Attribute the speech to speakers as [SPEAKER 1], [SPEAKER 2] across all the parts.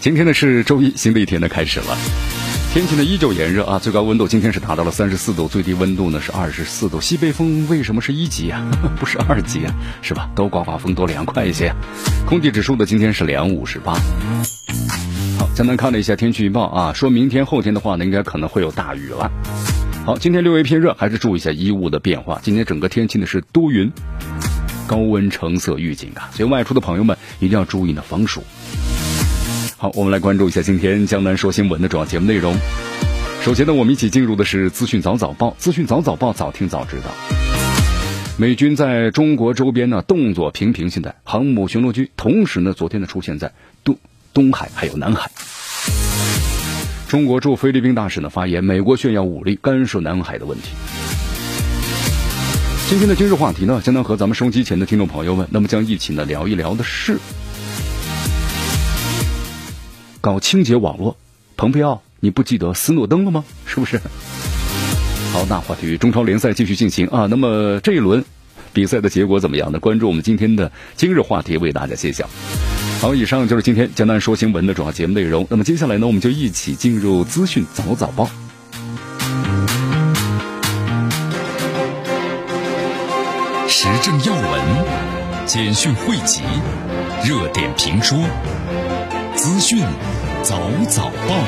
[SPEAKER 1] 今天呢是周一，新的一天呢开始了。天气呢依旧炎热啊，最高温度今天是达到了三十四度，最低温度呢是二十四度。西北风为什么是一级啊？不是二级啊？是吧？都刮刮风，多凉快一些。空气指数呢今天是两五十八。好，简单看了一下天气预报啊，说明天后天的话呢，应该可能会有大雨了。好，今天略微偏热，还是注意一下衣物的变化。今天整个天气呢是多云，高温橙色预警啊，所以外出的朋友们一定要注意呢防暑。好，我们来关注一下今天江南说新闻的主要节目内容。首先呢，我们一起进入的是资讯早早报，资讯早早报，早听早知道。美军在中国周边呢动作频频，现在航母巡逻机同时呢昨天呢出现在东东海还有南海。中国驻菲律宾大使呢发言，美国炫耀武力干涉南海的问题。今天的今日话题呢，将能和咱们收机前的听众朋友们，那么将一起呢聊一聊的是。搞清洁网络，蓬佩奥，你不记得斯诺登了吗？是不是？好，那话题中超联赛继续进行啊。那么这一轮比赛的结果怎么样呢？关注我们今天的今日话题，为大家揭晓。好，以上就是今天江南说新闻的主要节目内容。那么接下来呢，我们就一起进入资讯早早报，时政要闻、简讯汇集、热点评说。资讯早早报，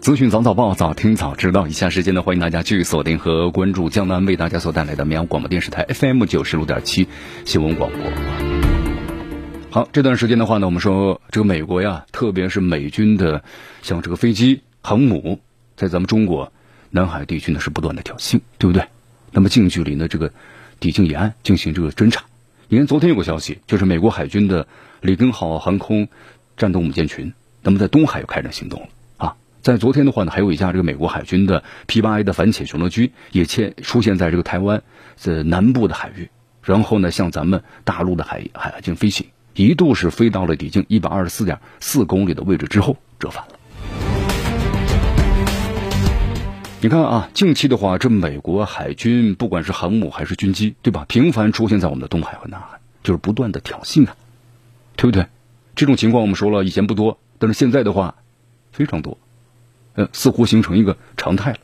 [SPEAKER 1] 资讯早早报，早听早知道。以下时间呢，欢迎大家继续锁定和关注江南为大家所带来的绵阳广播电视台 FM 九十六点七新闻广播。好，这段时间的话呢，我们说这个美国呀，特别是美军的像这个飞机、航母，在咱们中国南海地区呢是不断的挑衅，对不对？那么近距离呢，这个抵近沿岸进行这个侦查。你看，昨天有个消息，就是美国海军的里根号航空战斗母舰群，那么在东海又开展行动了啊。在昨天的话呢，还有一架这个美国海军的 P8A 的反潜巡逻机也切出现在这个台湾的南部的海域，然后呢，向咱们大陆的海海进飞行，一度是飞到了抵近一百二十四点四公里的位置之后折返了。你看啊，近期的话，这美国海军不管是航母还是军机，对吧？频繁出现在我们的东海和南海，就是不断的挑衅啊，对不对？这种情况我们说了，以前不多，但是现在的话非常多，呃，似乎形成一个常态了。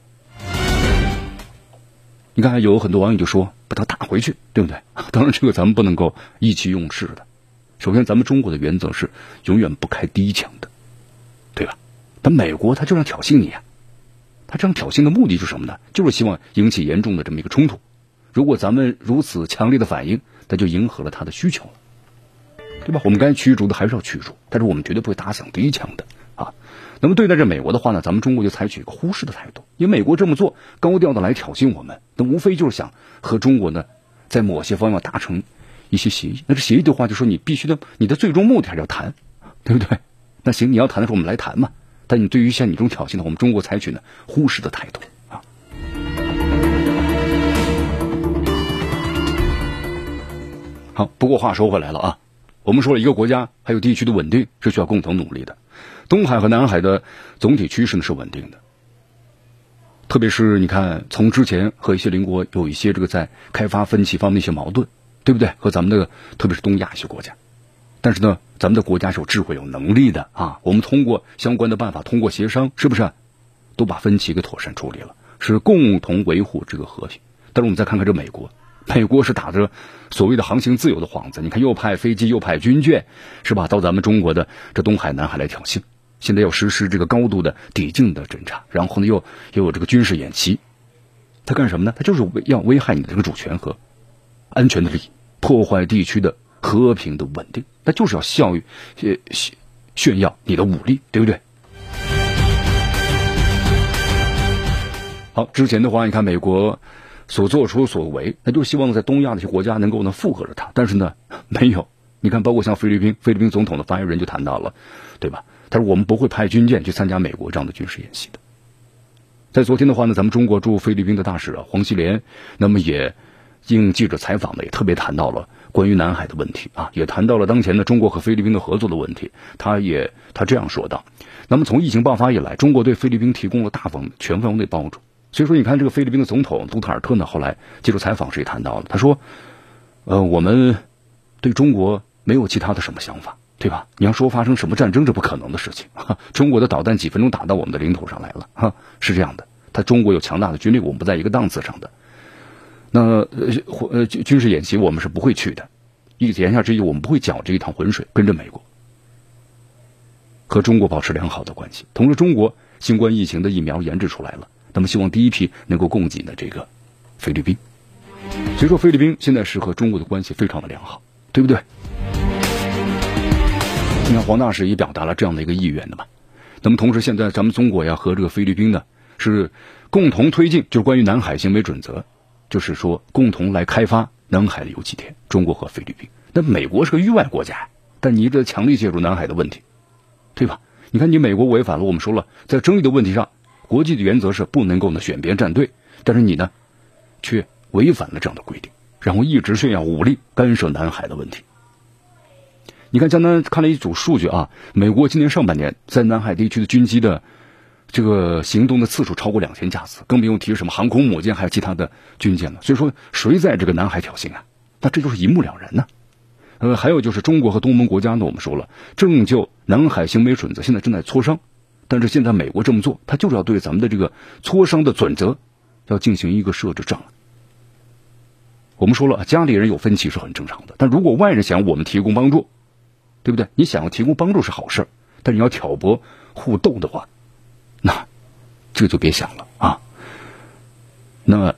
[SPEAKER 1] 你看，有很多网友就说把它打回去，对不对？当然，这个咱们不能够意气用事的。首先，咱们中国的原则是永远不开第一枪的，对吧？但美国他就想挑衅你啊。他这样挑衅的目的是什么呢？就是希望引起严重的这么一个冲突。如果咱们如此强烈的反应，那就迎合了他的需求了，对吧？我们该驱逐的还是要驱逐，但是我们绝对不会打响第一枪的啊。那么对待这美国的话呢，咱们中国就采取一个忽视的态度，因为美国这么做高调的来挑衅我们，那无非就是想和中国呢在某些方面达成一些协议。那这协议的话，就说你必须的，你的最终目的还是要谈，对不对？那行，你要谈的时候，我们来谈嘛。但你对于像你这种挑衅呢，我们中国采取呢忽视的态度啊。好，不过话说回来了啊，我们说了一个国家还有地区的稳定是需要共同努力的。东海和南海的总体趋势呢是稳定的，特别是你看，从之前和一些邻国有一些这个在开发分歧方面一些矛盾，对不对？和咱们的特别是东亚一些国家。但是呢，咱们的国家是有智慧、有能力的啊！我们通过相关的办法，通过协商，是不是都把分歧给妥善处理了？是共同维护这个和平。但是我们再看看这美国，美国是打着所谓的航行自由的幌子，你看又派飞机，又派军舰，是吧？到咱们中国的这东海、南海来挑衅，现在要实施这个高度的抵近的侦察，然后呢又又有这个军事演习，他干什么呢？他就是要危害你的这个主权和安全的利益，破坏地区的。和平的稳定，那就是要效于呃炫耀你的武力，对不对？好，之前的话，你看美国所做出所为，那就希望在东亚的一些国家能够呢附和着他，但是呢没有。你看，包括像菲律宾，菲律宾总统的发言人就谈到了，对吧？他说我们不会派军舰去参加美国这样的军事演习的。在昨天的话呢，咱们中国驻菲律宾的大使啊黄锡莲，那么也应记者采访呢，也特别谈到了关于南海的问题啊，也谈到了当前的中国和菲律宾的合作的问题。他也他这样说道：，那么从疫情爆发以来，中国对菲律宾提供了大方全方位的帮助。所以说，你看这个菲律宾的总统杜特尔特呢，后来接受采访时也谈到了，他说：，呃，我们对中国。没有其他的什么想法，对吧？你要说发生什么战争，这不可能的事情。中国的导弹几分钟打到我们的领土上来了，哈，是这样的。他中国有强大的军力，我们不在一个档次上的。那呃呃军事演习我们是不会去的。言下之意，我们不会搅这一趟浑水，跟着美国和中国保持良好的关系。同时，中国新冠疫情的疫苗研制出来了，那么希望第一批能够供给的这个菲律宾。所以说，菲律宾现在是和中国的关系非常的良好，对不对？你看，黄大使也表达了这样的一个意愿的嘛。那么，同时现在咱们中国呀和这个菲律宾呢是共同推进，就是关于南海行为准则，就是说共同来开发南海的油气田。中国和菲律宾，那美国是个域外国家，但你这强力介入南海的问题，对吧？你看，你美国违反了我们说了，在争议的问题上，国际的原则是不能够呢选边站队，但是你呢却违反了这样的规定，然后一直炫耀武力干涉南海的问题。你看，江南看了一组数据啊，美国今年上半年在南海地区的军机的这个行动的次数超过两千架次，更不用提什么航空母舰还有其他的军舰了。所以说，谁在这个南海挑衅啊？那这就是一目了然呢。呃，还有就是中国和东盟国家呢，我们说了，正就南海行为准则现在正在磋商，但是现在美国这么做，他就是要对咱们的这个磋商的准则要进行一个设置障碍。我们说了，家里人有分歧是很正常的，但如果外人想我们提供帮助，对不对？你想要提供帮助是好事但你要挑拨互斗的话，那这就别想了啊。那么，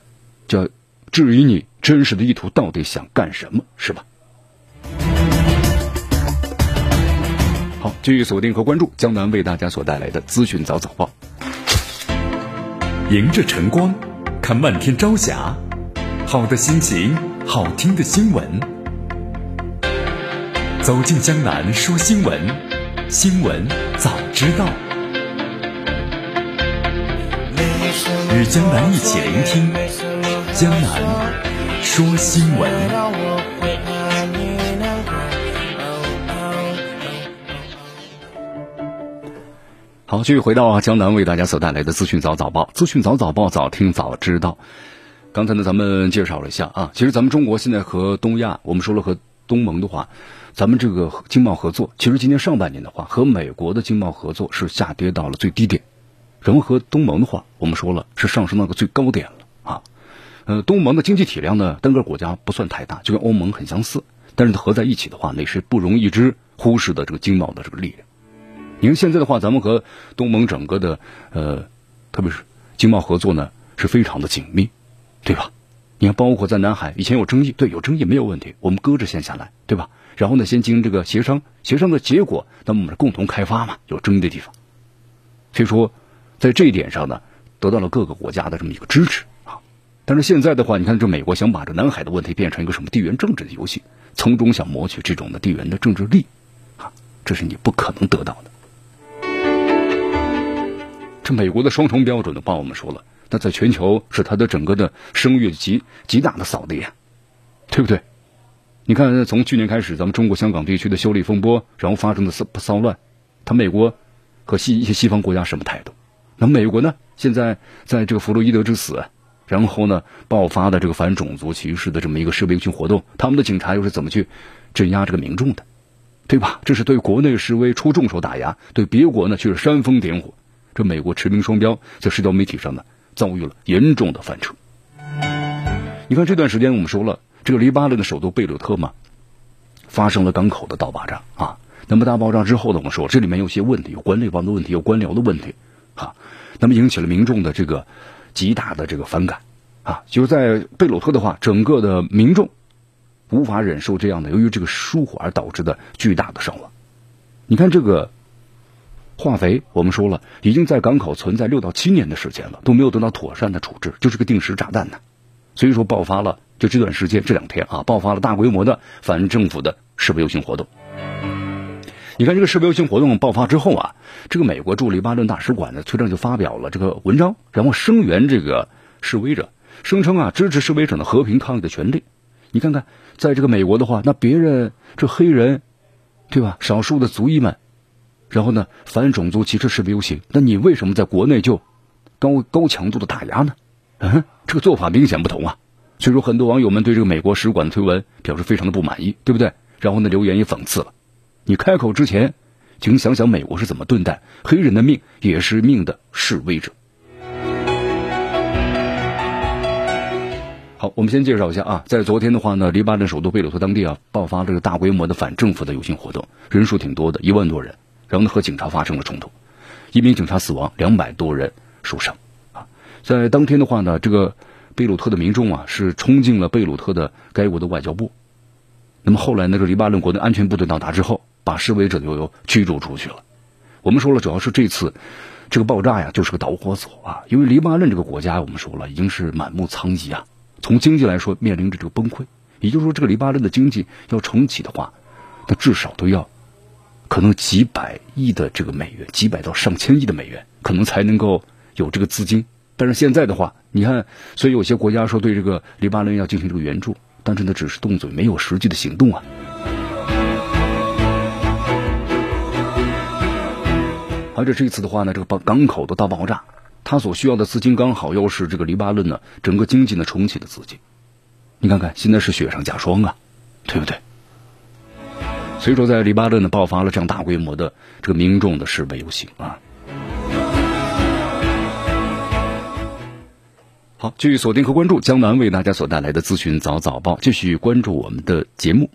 [SPEAKER 1] 叫质疑你真实的意图到底想干什么，是吧？好，继续锁定和关注江南为大家所带来的资讯早早报。
[SPEAKER 2] 迎着晨光，看漫天朝霞，好的心情，好听的新闻。走进江南说新闻，新闻早知道。与江南一起聆听江南说新闻。
[SPEAKER 1] 好，继续回到江南为大家所带来的资讯早早报，资讯早早报，早听早知道。刚才呢，咱们介绍了一下啊，其实咱们中国现在和东亚，我们说了和东盟的话。咱们这个经贸合作，其实今年上半年的话，和美国的经贸合作是下跌到了最低点，然后和东盟的话，我们说了是上升到个最高点了啊。呃，东盟的经济体量呢，单个国家不算太大，就跟欧盟很相似，但是它合在一起的话，那是不容一之忽视的这个经贸的这个力量。你看现在的话，咱们和东盟整个的呃，特别是经贸合作呢，是非常的紧密，对吧？你看，包括在南海以前有争议，对，有争议没有问题，我们搁着先下来，对吧？然后呢，先经这个协商，协商的结果，那么我们共同开发嘛，有争议的地方。所以说，在这一点上呢，得到了各个国家的这么一个支持啊。但是现在的话，你看这美国想把这南海的问题变成一个什么地缘政治的游戏，从中想谋取这种的地缘的政治利，啊，这是你不可能得到的。这美国的双重标准的话，我们说了，那在全球是它的整个的声誉极极大的扫地呀，对不对？你看，从去年开始，咱们中国香港地区的修例风波，然后发生的骚骚乱，他美国和西一些西方国家什么态度？那美国呢？现在在这个弗洛伊德之死，然后呢爆发的这个反种族歧视的这么一个示威群活动，他们的警察又是怎么去镇压这个民众的？对吧？这是对国内示威出重手打压，对别国呢却是煽风点火。这美国持兵双标，在社交媒体上呢遭遇了严重的翻车。你看这段时间我们说了。这个黎巴嫩的首都贝鲁特嘛，发生了港口的大爆炸啊。那么大爆炸之后呢，我们说这里面有些问题，有管理方的问题，有官僚的问题啊。那么引起了民众的这个极大的这个反感啊。就是在贝鲁特的话，整个的民众无法忍受这样的由于这个疏忽而导致的巨大的伤亡。你看这个化肥我们说了，已经在港口存在六到七年的时间了，都没有得到妥善的处置，就是个定时炸弹呢。所以说爆发了，就这段时间这两天啊，爆发了大规模的反政府的示威游行活动。你看这个示威游行活动爆发之后啊，这个美国驻黎巴嫩大使馆的，崔正就发表了这个文章，然后声援这个示威者，声称啊支持示威者的和平抗议的权利。你看看，在这个美国的话，那别人这黑人，对吧？少数的族裔们，然后呢反种族歧视示威游行，那你为什么在国内就高高强度的打压呢？嗯，这个做法明显不同啊。所以说，很多网友们对这个美国使馆的推文表示非常的不满意，对不对？然后呢，留言也讽刺了。你开口之前，请想想美国是怎么对待黑人的命也是命的示威者。好，我们先介绍一下啊，在昨天的话呢，黎巴嫩首都贝鲁特当地啊，爆发这个大规模的反政府的游行活动，人数挺多的，一万多人，然后呢和警察发生了冲突，一名警察死亡，两百多人受伤啊。在当天的话呢，这个贝鲁特的民众啊是冲进了贝鲁特的该国的外交部，那么后来那个黎巴嫩国的安全部队到达之后。把示威者又驱逐出去了。我们说了，主要是这次这个爆炸呀，就是个导火索啊。因为黎巴嫩这个国家，我们说了，已经是满目疮痍啊。从经济来说，面临着这个崩溃。也就是说，这个黎巴嫩的经济要重启的话，那至少都要可能几百亿的这个美元，几百到上千亿的美元，可能才能够有这个资金。但是现在的话，你看，所以有些国家说对这个黎巴嫩要进行这个援助，但是呢，只是动嘴，没有实际的行动啊。而且这次的话呢，这个港口的大爆炸，它所需要的资金刚好又是这个黎巴嫩呢整个经济的重启的资金。你看看，现在是雪上加霜啊，对不对？所以说，在黎巴嫩呢爆发了这样大规模的这个民众的示威游行啊。好，继续锁定和关注江南为大家所带来的资讯早早报，继续关注我们的节目。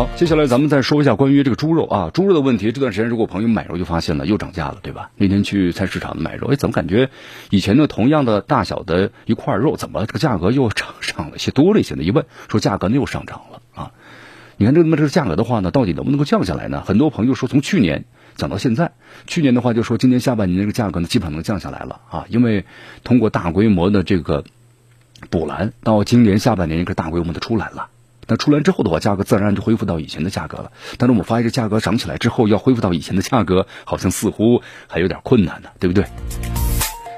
[SPEAKER 1] 好，接下来咱们再说一下关于这个猪肉啊，猪肉的问题。这段时间，如果朋友买肉就发现了又涨价了，对吧？那天去菜市场买肉，哎，怎么感觉以前的同样的大小的一块肉，怎么这个价格又涨上了些，多了一些呢？一问说价格呢又上涨了啊！你看这么这个价格的话呢，到底能不能够降下来呢？很多朋友说从去年讲到现在，去年的话就说今年下半年这个价格呢基本上能降下来了啊，因为通过大规模的这个补栏，到今年下半年一个大规模的出栏了。那出来之后的话，价格自然就恢复到以前的价格了。但是我们发现这价格涨起来之后，要恢复到以前的价格，好像似乎还有点困难呢，对不对？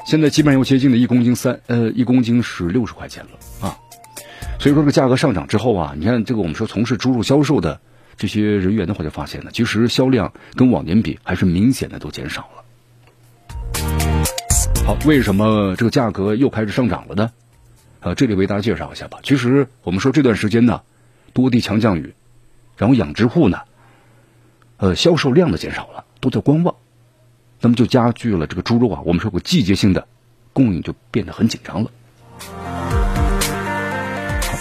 [SPEAKER 1] 现在基本上又接近了一公斤三，呃，一公斤是六十块钱了啊。所以说这个价格上涨之后啊，你看这个我们说从事猪肉销售的这些人员的话，就发现呢，其实销量跟往年比还是明显的都减少了。好，为什么这个价格又开始上涨了呢？呃，这里为大家介绍一下吧。其实我们说这段时间呢。多地强降雨，然后养殖户呢，呃，销售量的减少了，都在观望，那么就加剧了这个猪肉啊，我们说过季节性的供应就变得很紧张了。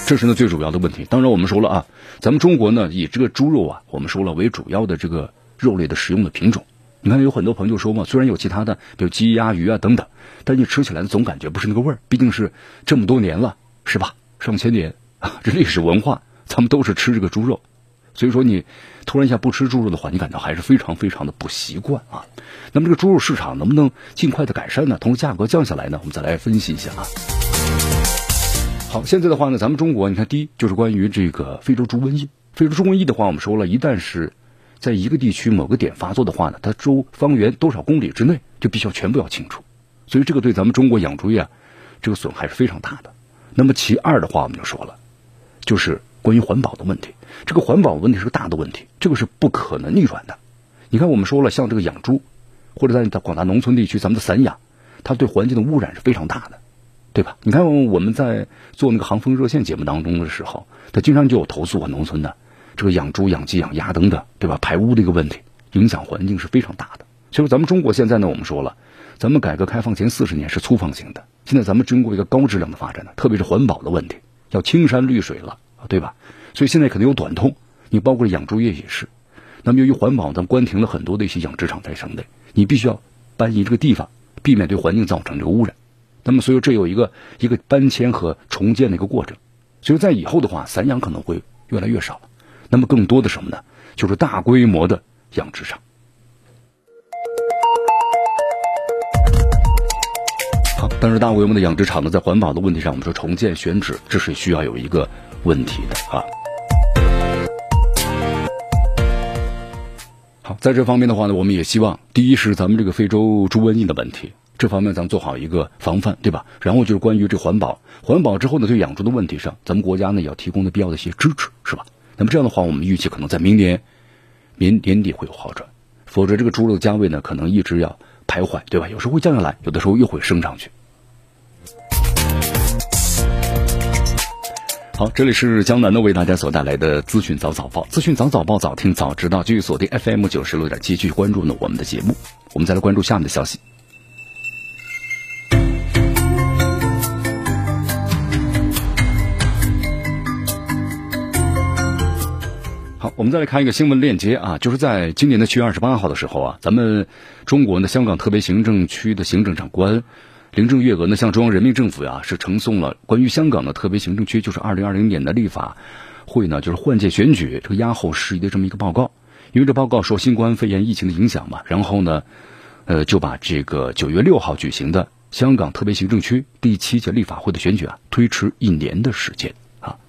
[SPEAKER 1] 这是呢最主要的问题。当然我们说了啊，咱们中国呢以这个猪肉啊，我们说了为主要的这个肉类的食用的品种。你看有很多朋友说嘛，虽然有其他的，比如鸡鸭鱼啊等等，但你吃起来总感觉不是那个味儿。毕竟是这么多年了，是吧？上千年啊，这历史文化。他们都是吃这个猪肉，所以说你突然一下不吃猪肉的话，你感到还是非常非常的不习惯啊。那么这个猪肉市场能不能尽快的改善呢？同时价格降下来呢？我们再来分析一下啊。好，现在的话呢，咱们中国你看，第一就是关于这个非洲猪瘟疫。非洲猪瘟疫的话，我们说了一旦是在一个地区某个点发作的话呢，它周方圆多少公里之内就必须要全部要清除。所以这个对咱们中国养猪业啊这个损害是非常大的。那么其二的话，我们就说了，就是。关于环保的问题，这个环保问题是个大的问题，这个是不可能逆转的。你看，我们说了，像这个养猪，或者在广大农村地区，咱们的散养，它对环境的污染是非常大的，对吧？你看我们在做那个航风热线节目当中的时候，他经常就有投诉啊，农村的这个养猪、养鸡、养鸭等等，对吧？排污的一个问题，影响环境是非常大的。所以，咱们中国现在呢，我们说了，咱们改革开放前四十年是粗放型的，现在咱们经过一个高质量的发展呢，特别是环保的问题，要青山绿水了。对吧？所以现在可能有短痛，你包括养猪业也是。那么由于环保，咱关停了很多的一些养殖场在省内，你必须要搬移这个地方，避免对环境造成这个污染。那么所以这有一个一个搬迁和重建的一个过程。所以在以后的话，散养可能会越来越少。那么更多的什么呢？就是大规模的养殖场。好，但是大规模的养殖场呢，在环保的问题上，我们说重建选址，这是需要有一个问题的啊。好，在这方面的话呢，我们也希望，第一是咱们这个非洲猪瘟疫的问题，这方面咱们做好一个防范，对吧？然后就是关于这环保，环保之后呢，对养猪的问题上，咱们国家呢也要提供的必要的一些支持，是吧？那么这样的话，我们预期可能在明年年年底会有好转，否则这个猪肉的价位呢，可能一直要徘徊，对吧？有时候会降下来，有的时候又会升上去。好，这里是江南的为大家所带来的资讯早早报，资讯早早报，早听早知道。继续锁定 FM 九十六点七，继续关注呢我们的节目。我们再来关注下面的消息。好，我们再来看一个新闻链接啊，就是在今年的七月二十八号的时候啊，咱们中国呢香港特别行政区的行政长官。林郑月娥呢向中央人民政府呀是呈送了关于香港的特别行政区，就是二零二零年的立法会呢，就是换届选举这个压后事宜的这么一个报告。因为这报告受新冠肺炎疫情的影响嘛，然后呢，呃就把这个九月六号举行的香港特别行政区第七届立法会的选举啊推迟一年的时间啊。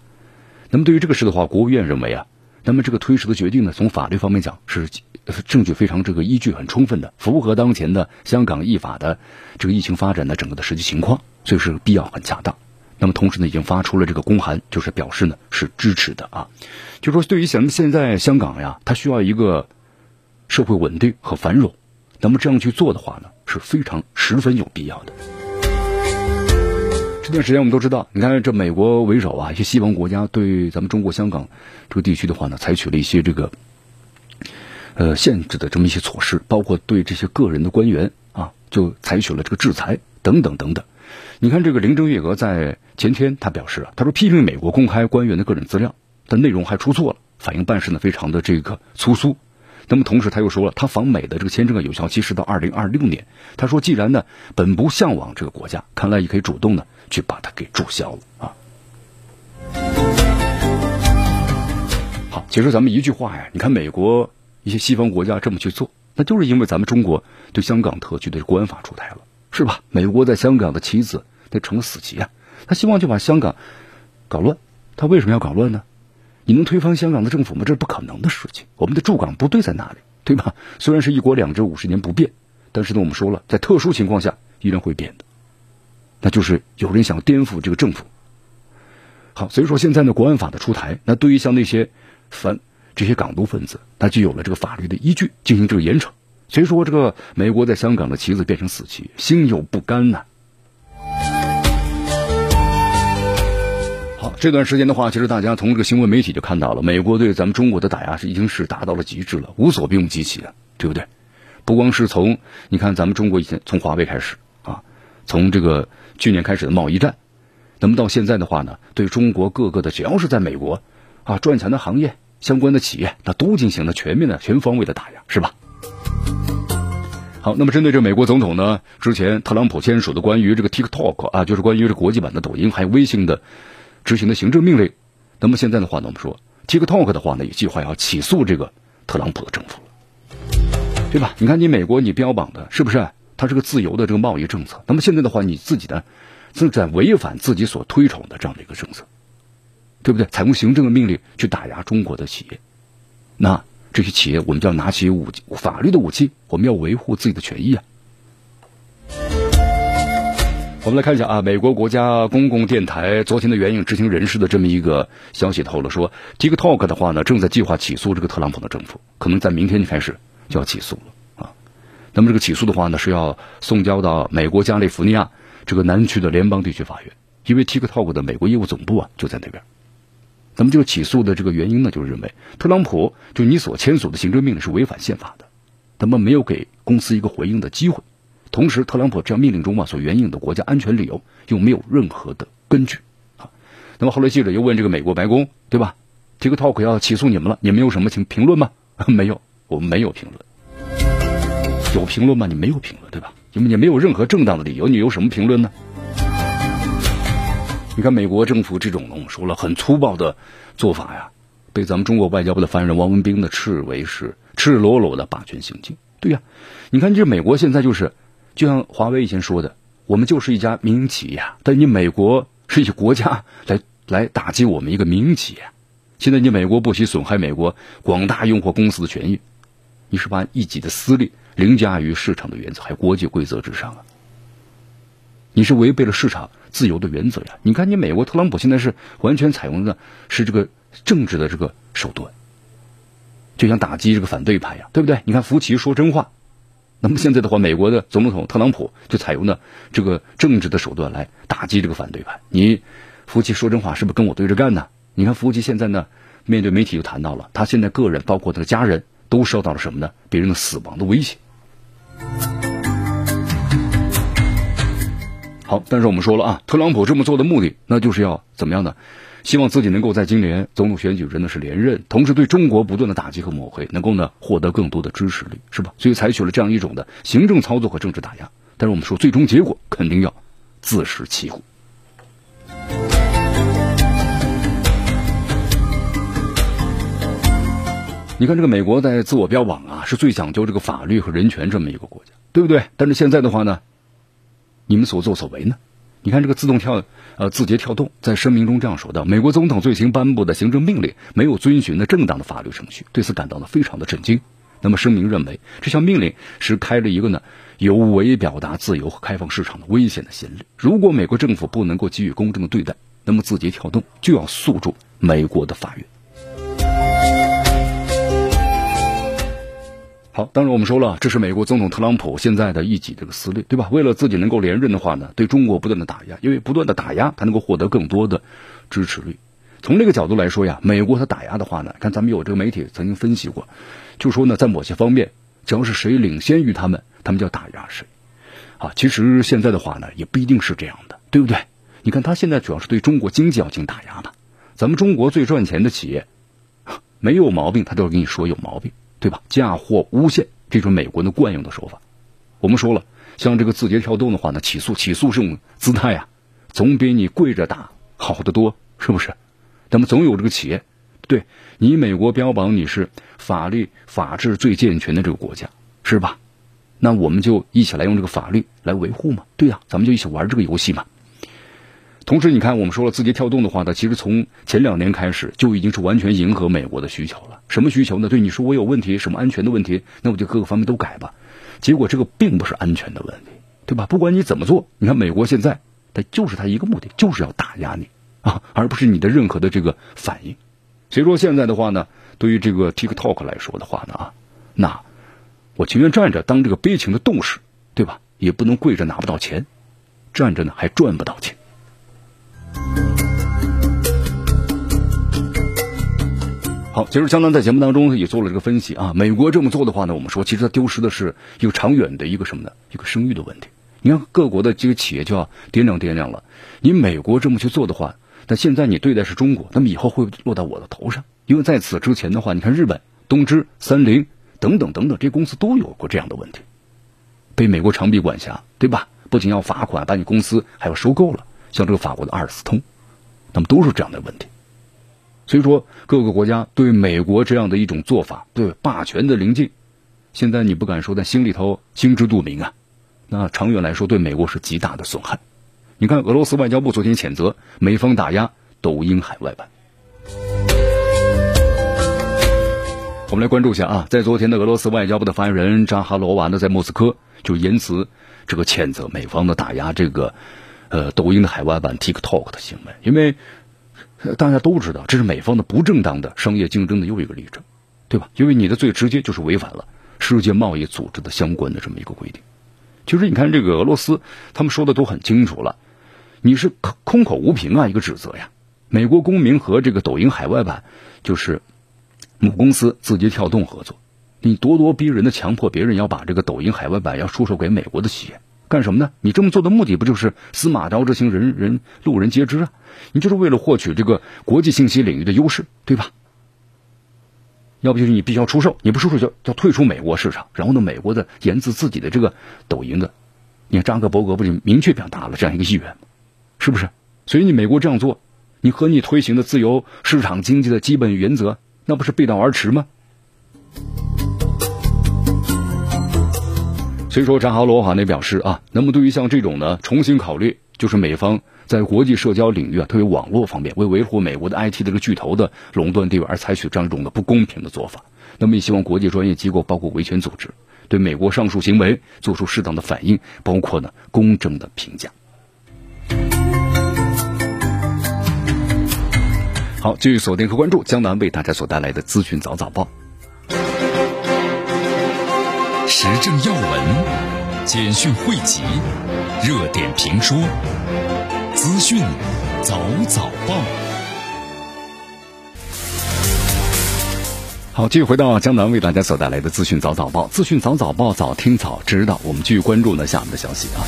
[SPEAKER 1] 那么对于这个事的话，国务院认为啊，那么这个推迟的决定呢，从法律方面讲是。证据非常这个依据很充分的，符合当前的香港依法的这个疫情发展的整个的实际情况，所以是必要很恰当。那么同时呢，已经发出了这个公函，就是表示呢是支持的啊。就说对于咱们现在香港呀，它需要一个社会稳定和繁荣，那么这样去做的话呢，是非常十分有必要的。这段时间我们都知道，你看这美国为首啊，一些西方国家对咱们中国香港这个地区的话呢，采取了一些这个。呃，限制的这么一些措施，包括对这些个人的官员啊，就采取了这个制裁等等等等。你看，这个林郑月娥在前天他表示啊，他说批评美国公开官员的个人资料，但内容还出错了，反应办事呢非常的这个粗疏。那么同时他又说了，他访美的这个签证的有效期是到二零二六年。他说，既然呢本不向往这个国家，看来也可以主动的去把它给注销了啊。好，其实咱们一句话呀，你看美国。一些西方国家这么去做，那就是因为咱们中国对香港特区的国安法出台了，是吧？美国在香港的棋子那成了死棋啊，他希望就把香港搞乱。他为什么要搞乱呢？你能推翻香港的政府吗？这是不可能的事情。我们的驻港部队在哪里？对吧？虽然是一国两制五十年不变，但是呢，我们说了，在特殊情况下依然会变的。那就是有人想颠覆这个政府。好，所以说现在呢，国安法的出台，那对于像那些反。这些港独分子，他就有了这个法律的依据进行这个严惩。所以说，这个美国在香港的棋子变成死棋，心有不甘呐。好，这段时间的话，其实大家从这个新闻媒体就看到了，美国对咱们中国的打压是已经是达到了极致了，无所不用其极啊，对不对？不光是从你看咱们中国以前从华为开始啊，从这个去年开始的贸易战，那么到现在的话呢，对中国各个的只要是在美国啊赚钱的行业。相关的企业，那都进行了全面的、全方位的打压，是吧？好，那么针对这美国总统呢，之前特朗普签署的关于这个 TikTok 啊，就是关于这国际版的抖音还有微信的执行的行政命令，那么现在的话呢，我们说 TikTok 的话呢，也计划要起诉这个特朗普的政府了，对吧？你看你美国你标榜的是不是它是个自由的这个贸易政策？那么现在的话，你自己呢正在违反自己所推崇的这样的一个政策。对不对？采用行政的命令去打压中国的企业，那这些企业我们就要拿起武法律的武器，我们要维护自己的权益啊。我们来看一下啊，美国国家公共电台昨天的援引知情人士的这么一个消息透露说，TikTok 的话呢，正在计划起诉这个特朗普的政府，可能在明天就开始就要起诉了啊。那么这个起诉的话呢，是要送交到美国加利福尼亚这个南区的联邦地区法院，因为 TikTok 的美国业务总部啊就在那边。咱们这个起诉的这个原因呢，就是认为特朗普就你所签署的行政命令是违反宪法的，咱们没有给公司一个回应的机会。同时，特朗普这样命令中嘛所援引的国家安全理由又没有任何的根据啊。那么后来记者又问这个美国白宫，对吧？TikTok 要起诉你们了，你们有什么评评论吗？没有，我们没有评论。有评论吗？你没有评论，对吧？因为你没有任何正当的理由，你有什么评论呢？你看美国政府这种我们说了很粗暴的做法呀，被咱们中国外交部的发言人王文斌呢斥为是赤裸裸的霸权行径。对呀，你看这美国现在就是，就像华为以前说的，我们就是一家民营企业啊，但你美国是以国家来来打击我们一个民营企业，现在你美国不惜损害美国广大用户公司的权益，你是把一己的私利凌驾于市场的原则还有国际规则之上啊？你是违背了市场自由的原则呀！你看，你美国特朗普现在是完全采用的是这个政治的这个手段，就想打击这个反对派呀，对不对？你看福奇说真话，那么现在的话，美国的总统特朗普就采用的这个政治的手段来打击这个反对派。你福奇说真话是不是跟我对着干呢？你看福奇现在呢，面对媒体就谈到了，他现在个人包括他的家人都受到了什么呢？别人的死亡的威胁。好，但是我们说了啊，特朗普这么做的目的，那就是要怎么样呢？希望自己能够在今年总统选举真的是连任，同时对中国不断的打击和抹黑，能够呢获得更多的支持率，是吧？所以采取了这样一种的行政操作和政治打压。但是我们说，最终结果肯定要自食其果。你看，这个美国在自我标榜啊，是最讲究这个法律和人权这么一个国家，对不对？但是现在的话呢？你们所作所为呢？你看这个自动跳呃字节跳动在声明中这样说道：美国总统最新颁布的行政命令没有遵循的正当的法律程序，对此感到呢非常的震惊。那么声明认为这项命令是开了一个呢有违表达自由和开放市场的危险的先例。如果美国政府不能够给予公正的对待，那么字节跳动就要诉诸美国的法院。好，当然我们说了，这是美国总统特朗普现在的一己这个私利，对吧？为了自己能够连任的话呢，对中国不断的打压，因为不断的打压，他能够获得更多的支持率。从这个角度来说呀，美国他打压的话呢，看咱们有这个媒体曾经分析过，就说呢，在某些方面，只要是谁领先于他们，他们就要打压谁。啊，其实现在的话呢，也不一定是这样的，对不对？你看他现在主要是对中国经济要进行打压嘛，咱们中国最赚钱的企业，没有毛病，他都要跟你说有毛病。对吧？嫁祸诬陷，这种美国的惯用的手法。我们说了，像这个字节跳动的话呢，起诉起诉这种姿态呀，总比你跪着打好得多，是不是？那么总有这个企业，对你美国标榜你是法律法治最健全的这个国家，是吧？那我们就一起来用这个法律来维护嘛？对呀，咱们就一起玩这个游戏嘛。同时，你看，我们说了，字节跳动的话呢，其实从前两年开始就已经是完全迎合美国的需求了。什么需求呢？对你说我有问题，什么安全的问题，那我就各个方面都改吧。结果这个并不是安全的问题，对吧？不管你怎么做，你看美国现在，它就是它一个目的，就是要打压你啊，而不是你的任何的这个反应。所以说现在的话呢，对于这个 TikTok 来说的话呢啊，那我情愿站着当这个悲情的斗士，对吧？也不能跪着拿不到钱，站着呢还赚不到钱。好，其实江南在节目当中也做了这个分析啊。美国这么做的话呢，我们说其实它丢失的是一个长远的一个什么呢？一个声誉的问题。你看各国的这个企业就要掂量掂量了。你美国这么去做的话，那现在你对待是中国，那么以后会落到我的头上？因为在此之前的话，你看日本、东芝、三菱等等等等这公司都有过这样的问题，被美国长臂管辖，对吧？不仅要罚款，把你公司还要收购了。像这个法国的阿尔斯通，那么都是这样的问题。所以说，各个国家对美国这样的一种做法，对霸权的临近，现在你不敢说，在心里头心知肚明啊。那长远来说，对美国是极大的损害。你看，俄罗斯外交部昨天谴责美方打压抖音海外版。我们来关注一下啊，在昨天的俄罗斯外交部的发言人扎哈罗娃呢，在莫斯科就言辞这个谴责美方的打压这个。呃，抖音的海外版 TikTok 的行为，因为大家都知道，这是美方的不正当的商业竞争的又一个例证，对吧？因为你的最直接就是违反了世界贸易组织的相关的这么一个规定。其实你看，这个俄罗斯他们说的都很清楚了，你是空口无凭啊，一个指责呀。美国公民和这个抖音海外版就是母公司字节跳动合作，你咄咄逼人的强迫别人要把这个抖音海外版要出售给美国的企业。干什么呢？你这么做的目的不就是司马昭之心，人人路人皆知啊？你就是为了获取这个国际信息领域的优势，对吧？要不就是你必须要出售，你不出售就要退出美国市场。然后呢，美国的研制自己的这个抖音的，你看扎克伯格不就明确表达了这样一个意愿吗？是不是？所以你美国这样做，你和你推行的自由市场经济的基本原则那不是背道而驰吗？所以说，扎哈罗瓦呢表示啊，那么对于像这种呢，重新考虑，就是美方在国际社交领域啊，特别网络方面，为维护美国的 IT 的这个巨头的垄断地位而采取这样一种的不公平的做法。那么也希望国际专业机构，包括维权组织，对美国上述行为做出适当的反应，包括呢公正的评价。好，继续锁定和关注江南为大家所带来的资讯早早报。
[SPEAKER 2] 时政要闻、简讯汇集、热点评说、资讯早早报。
[SPEAKER 1] 好，继续回到江南为大家所带来的资讯早早报，资讯早早报，早听早知道。我们继续关注呢下面的消息啊。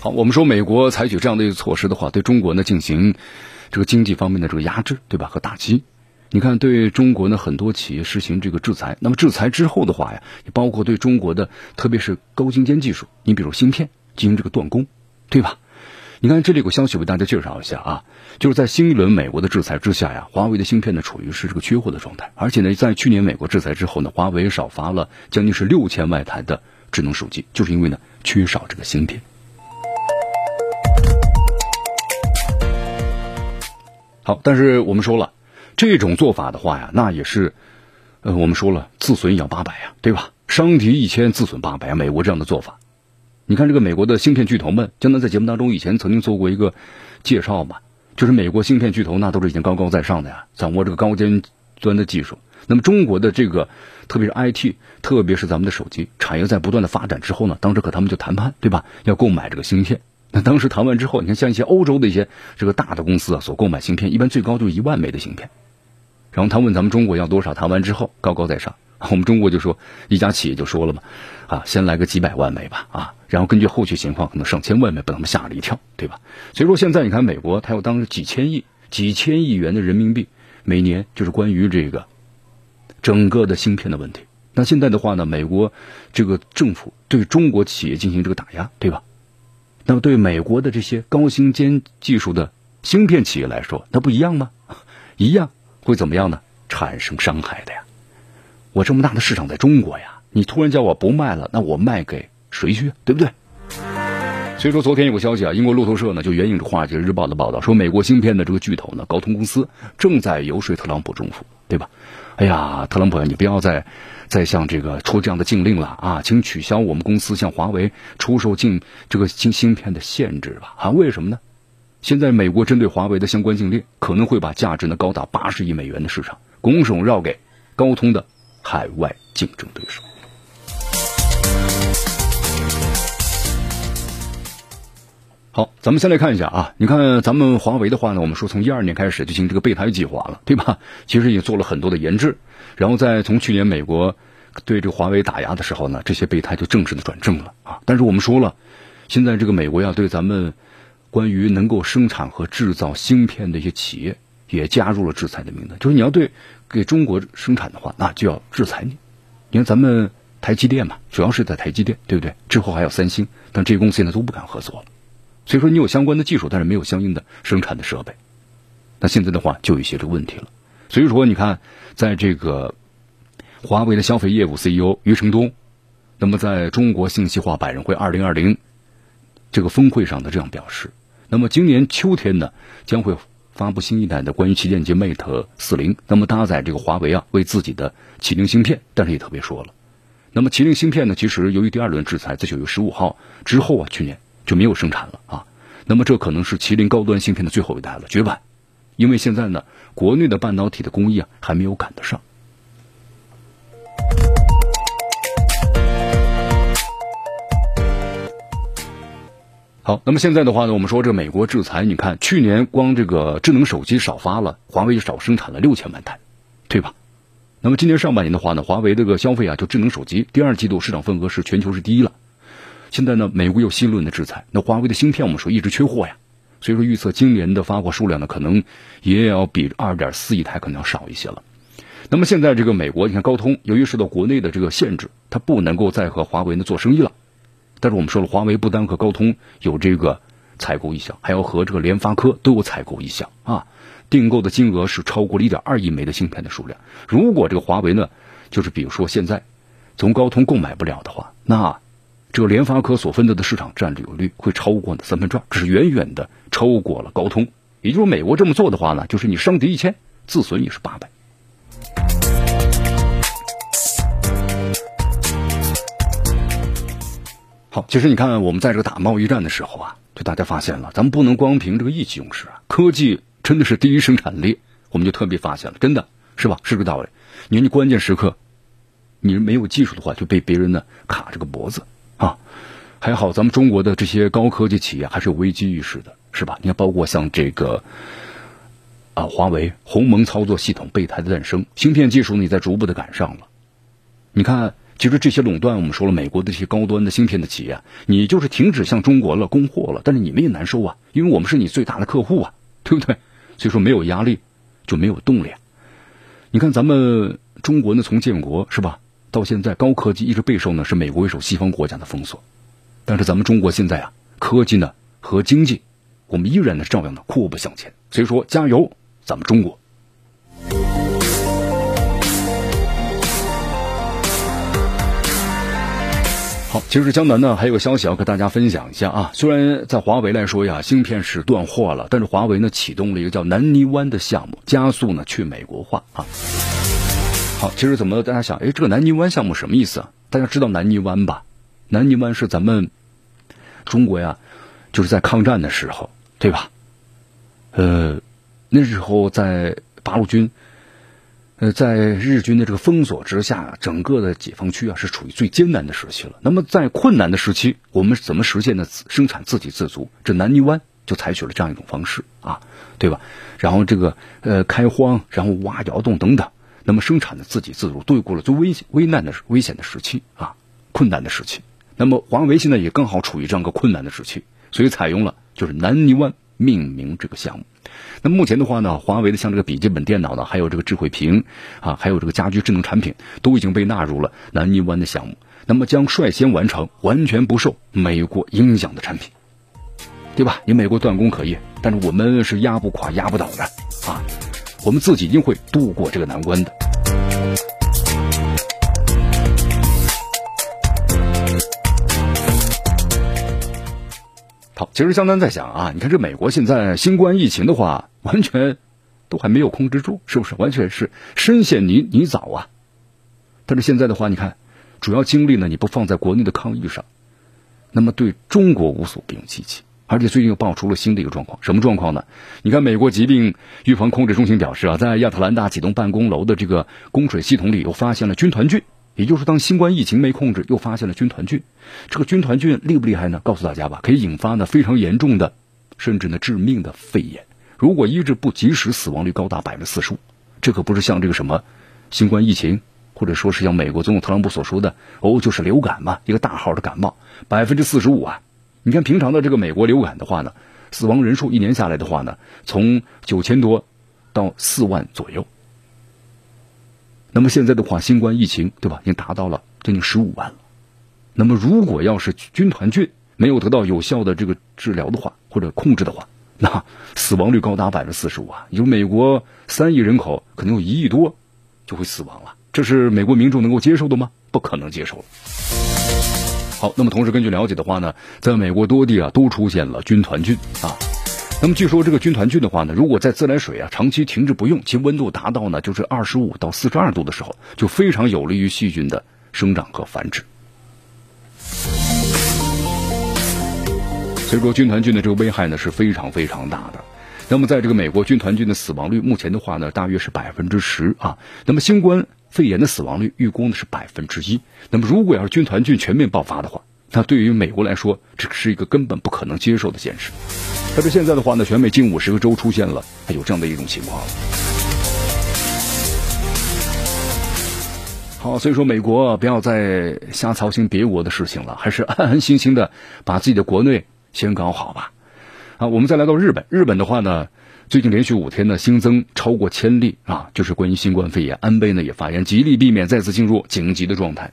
[SPEAKER 1] 好，我们说美国采取这样的一个措施的话，对中国呢进行这个经济方面的这个压制，对吧？和打击。你看，对中国呢，很多企业实行这个制裁。那么制裁之后的话呀，也包括对中国的，特别是高精尖技术，你比如芯片进行这个断供，对吧？你看这里有个消息为大家介绍一下啊，就是在新一轮美国的制裁之下呀，华为的芯片呢处于是这个缺货的状态，而且呢，在去年美国制裁之后呢，华为少发了将近是六千万台的智能手机，就是因为呢缺少这个芯片。好，但是我们说了。这种做法的话呀，那也是，呃，我们说了，自损咬八百呀，对吧？伤敌一千，自损八百啊。美国这样的做法，你看这个美国的芯片巨头们，江南在节目当中以前曾经做过一个介绍嘛，就是美国芯片巨头那都是已经高高在上的呀，掌握这个高尖端的技术。那么中国的这个，特别是 IT，特别是咱们的手机产业在不断的发展之后呢，当时和他们就谈判，对吧？要购买这个芯片。那当时谈完之后，你看像一些欧洲的一些这个大的公司啊，所购买芯片，一般最高就一万枚的芯片。然后他问咱们中国要多少，谈完之后高高在上，我们中国就说一家企业就说了嘛，啊，先来个几百万枚吧，啊，然后根据后续情况，可能上千万枚，把他们吓了一跳，对吧？所以说现在你看美国，它要当几千亿、几千亿元的人民币每年，就是关于这个整个的芯片的问题。那现在的话呢，美国这个政府对中国企业进行这个打压，对吧？那么对美国的这些高精尖技术的芯片企业来说，那不一样吗？一样。会怎么样呢？产生伤害的呀！我这么大的市场在中国呀，你突然叫我不卖了，那我卖给谁去？对不对？所以说，昨天有个消息啊，英国路透社呢就援引着《华尔街日报》的报道，说美国芯片的这个巨头呢，高通公司正在游说特朗普政府，对吧？哎呀，特朗普，你不要再再像这个出这样的禁令了啊，请取消我们公司向华为出售进这个芯芯片的限制吧！啊，为什么呢？现在美国针对华为的相关禁令，可能会把价值呢高达八十亿美元的市场拱手让给高通的海外竞争对手。好，咱们先来看一下啊，你看咱们华为的话呢，我们说从一二年开始就进行这个备胎计划了，对吧？其实也做了很多的研制，然后在从去年美国对这个华为打压的时候呢，这些备胎就正式的转正了啊。但是我们说了，现在这个美国要对咱们。关于能够生产和制造芯片的一些企业也加入了制裁的名单，就是你要对给中国生产的话，那就要制裁你。你看咱们台积电嘛，主要是在台积电，对不对？之后还有三星，但这些公司现在都不敢合作了。所以说你有相关的技术，但是没有相应的生产的设备，那现在的话就有一些这个问题了。所以说你看，在这个华为的消费业务 CEO 余承东，那么在中国信息化百人会二零二零这个峰会上的这样表示。那么今年秋天呢，将会发布新一代的关于旗舰机 Mate 四零，那么搭载这个华为啊为自己的麒麟芯片，但是也特别说了，那么麒麟芯片呢，其实由于第二轮制裁在九月十五号之后啊，去年就没有生产了啊，那么这可能是麒麟高端芯片的最后一代了，绝版，因为现在呢，国内的半导体的工艺啊还没有赶得上。好，那么现在的话呢，我们说这个美国制裁，你看去年光这个智能手机少发了，华为就少生产了六千万台，对吧？那么今年上半年的话呢，华为这个消费啊，就智能手机第二季度市场份额是全球是第一了。现在呢，美国又新一轮的制裁，那华为的芯片我们说一直缺货呀，所以说预测今年的发货数量呢，可能也要比二点四亿台可能要少一些了。那么现在这个美国，你看高通由于受到国内的这个限制，它不能够再和华为呢做生意了。但是我们说了，华为不单和高通有这个采购意向，还要和这个联发科都有采购意向啊。订购的金额是超过了一点二亿枚的芯片的数量。如果这个华为呢，就是比如说现在从高通购买不了的话，那这个联发科所分得的市场占有率会超过呢三分之二，这是远远的超过了高通。也就是美国这么做的话呢，就是你伤敌一千，自损也是八百。好，其实你看，我们在这个打贸易战的时候啊，就大家发现了，咱们不能光凭这个意气用事啊。科技真的是第一生产力，我们就特别发现了，真的是吧？是这个道理。你关键时刻，你没有技术的话，就被别人呢卡这个脖子啊。还好咱们中国的这些高科技企业还是有危机意识的，是吧？你看，包括像这个啊，华为鸿蒙操作系统备胎的诞生，芯片技术呢也在逐步的赶上了。你看。其实这些垄断，我们说了，美国的这些高端的芯片的企业，你就是停止向中国了供货了，但是你们也难受啊，因为我们是你最大的客户啊，对不对？所以说没有压力就没有动力。你看咱们中国呢，从建国是吧，到现在高科技一直备受呢是美国为首西方国家的封锁，但是咱们中国现在啊，科技呢和经济，我们依然呢照样的阔步向前。所以说加油，咱们中国。其实江南呢还有个消息要跟大家分享一下啊。虽然在华为来说呀，芯片是断货了，但是华为呢启动了一个叫南泥湾的项目，加速呢去美国化啊。好，其实怎么大家想，哎，这个南泥湾项目什么意思啊？大家知道南泥湾吧？南泥湾是咱们中国呀，就是在抗战的时候，对吧？呃，那时候在八路军。呃，在日军的这个封锁之下，整个的解放区啊是处于最艰难的时期了。那么在困难的时期，我们怎么实现的生产自给自足？这南泥湾就采取了这样一种方式啊，对吧？然后这个呃开荒，然后挖窑洞等等，那么生产的自给自足，度过了最危危难的危险的时期啊，困难的时期。那么华为现在也刚好处于这样一个困难的时期，所以采用了就是南泥湾命名这个项目。那目前的话呢，华为的像这个笔记本电脑呢，还有这个智慧屏啊，还有这个家居智能产品，都已经被纳入了南泥湾的项目。那么将率先完成完全不受美国影响的产品，对吧？你美国断供可以，但是我们是压不垮、压不倒的啊！我们自己一定会度过这个难关的。好，其实江南在想啊，你看这美国现在新冠疫情的话，完全都还没有控制住，是不是？完全是深陷泥泥沼啊。但是现在的话，你看，主要精力呢，你不放在国内的抗疫上，那么对中国无所不用其极。而且最近又爆出了新的一个状况，什么状况呢？你看，美国疾病预防控制中心表示啊，在亚特兰大几栋办公楼的这个供水系统里，又发现了军团菌。也就是当新冠疫情没控制，又发现了军团菌，这个军团菌厉不厉害呢？告诉大家吧，可以引发呢非常严重的，甚至呢致命的肺炎。如果医治不及时，死亡率高达百分之四十五。这可不是像这个什么新冠疫情，或者说是像美国总统特朗普所说的哦，就是流感嘛，一个大号的感冒，百分之四十五啊。你看平常的这个美国流感的话呢，死亡人数一年下来的话呢，从九千多到四万左右。那么现在的话，新冠疫情对吧，已经达到了将近十五万了。那么如果要是军团菌没有得到有效的这个治疗的话，或者控制的话，那死亡率高达百分之四十五啊！有美国三亿人口，可能有一亿多就会死亡了。这是美国民众能够接受的吗？不可能接受。好，那么同时根据了解的话呢，在美国多地啊都出现了军团菌啊。那么据说这个军团菌的话呢，如果在自来水啊长期停滞不用，其温度达到呢就是二十五到四十二度的时候，就非常有利于细菌的生长和繁殖。所以说军团菌的这个危害呢是非常非常大的。那么在这个美国军团菌的死亡率目前的话呢大约是百分之十啊。那么新冠肺炎的死亡率预估呢是百分之一。那么如果要是军团菌全面爆发的话，那对于美国来说这是一个根本不可能接受的现实。但是现在的话呢，全美近五十个州出现了，有这样的一种情况。好，所以说美国不要再瞎操心别国的事情了，还是安安心心的把自己的国内先搞好吧。啊，我们再来到日本，日本的话呢，最近连续五天呢新增超过千例啊，就是关于新冠肺炎，安倍呢也发言，极力避免再次进入紧急的状态。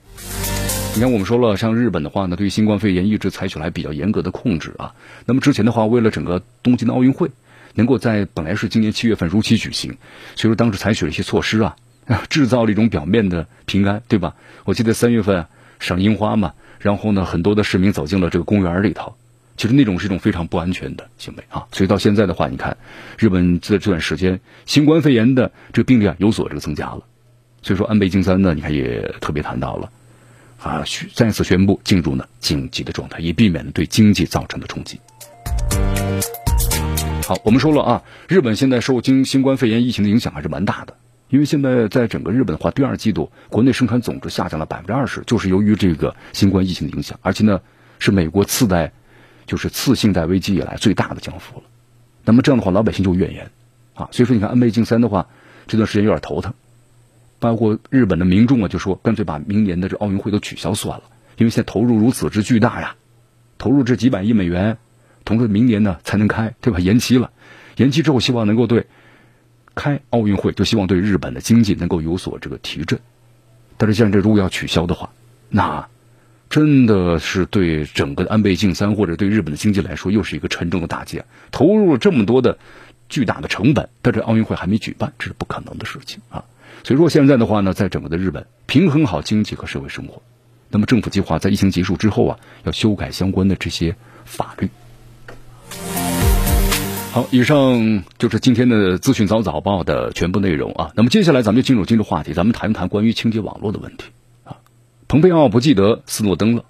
[SPEAKER 1] 你看，我们说了，像日本的话呢，对于新冠肺炎一直采取来比较严格的控制啊。那么之前的话，为了整个东京的奥运会，能够在本来是今年七月份如期举行，所以说当时采取了一些措施啊，制造了一种表面的平安，对吧？我记得三月份赏樱花嘛，然后呢，很多的市民走进了这个公园里头，其实那种是一种非常不安全的行为啊。所以到现在的话，你看日本在这段时间新冠肺炎的这个病例啊有所这个增加了，所以说安倍晋三呢，你看也特别谈到了啊，再次宣布进入呢紧急的状态，以避免对经济造成的冲击。好，我们说了啊，日本现在受经新冠肺炎疫情的影响还是蛮大的，因为现在在整个日本的话，第二季度国内生产总值下降了百分之二十，就是由于这个新冠疫情的影响，而且呢是美国次贷，就是次信贷危机以来最大的降幅了。那么这样的话，老百姓就怨言啊，所以说你看安倍晋三的话，这段时间有点头疼，包括日本的民众啊，就说干脆把明年的这奥运会都取消算了，因为现在投入如此之巨大呀，投入这几百亿美元。同时，明年呢才能开，对吧？延期了，延期之后，希望能够对开奥运会，就希望对日本的经济能够有所这个提振。但是，像这如果要取消的话，那真的是对整个安倍晋三或者对日本的经济来说，又是一个沉重的打击。投入了这么多的巨大的成本，但这奥运会还没举办，这是不可能的事情啊！所以说，现在的话呢，在整个的日本平衡好经济和社会生活，那么政府计划在疫情结束之后啊，要修改相关的这些法律。好，以上就是今天的资讯早早报的全部内容啊。那么接下来咱们就进入今日话题，咱们谈一谈关于清洁网络的问题啊。蓬佩奥不记得斯诺登了，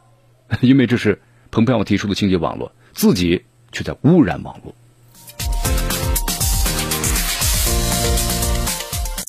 [SPEAKER 1] 因为这是蓬佩奥提出的清洁网络，自己却在污染网络。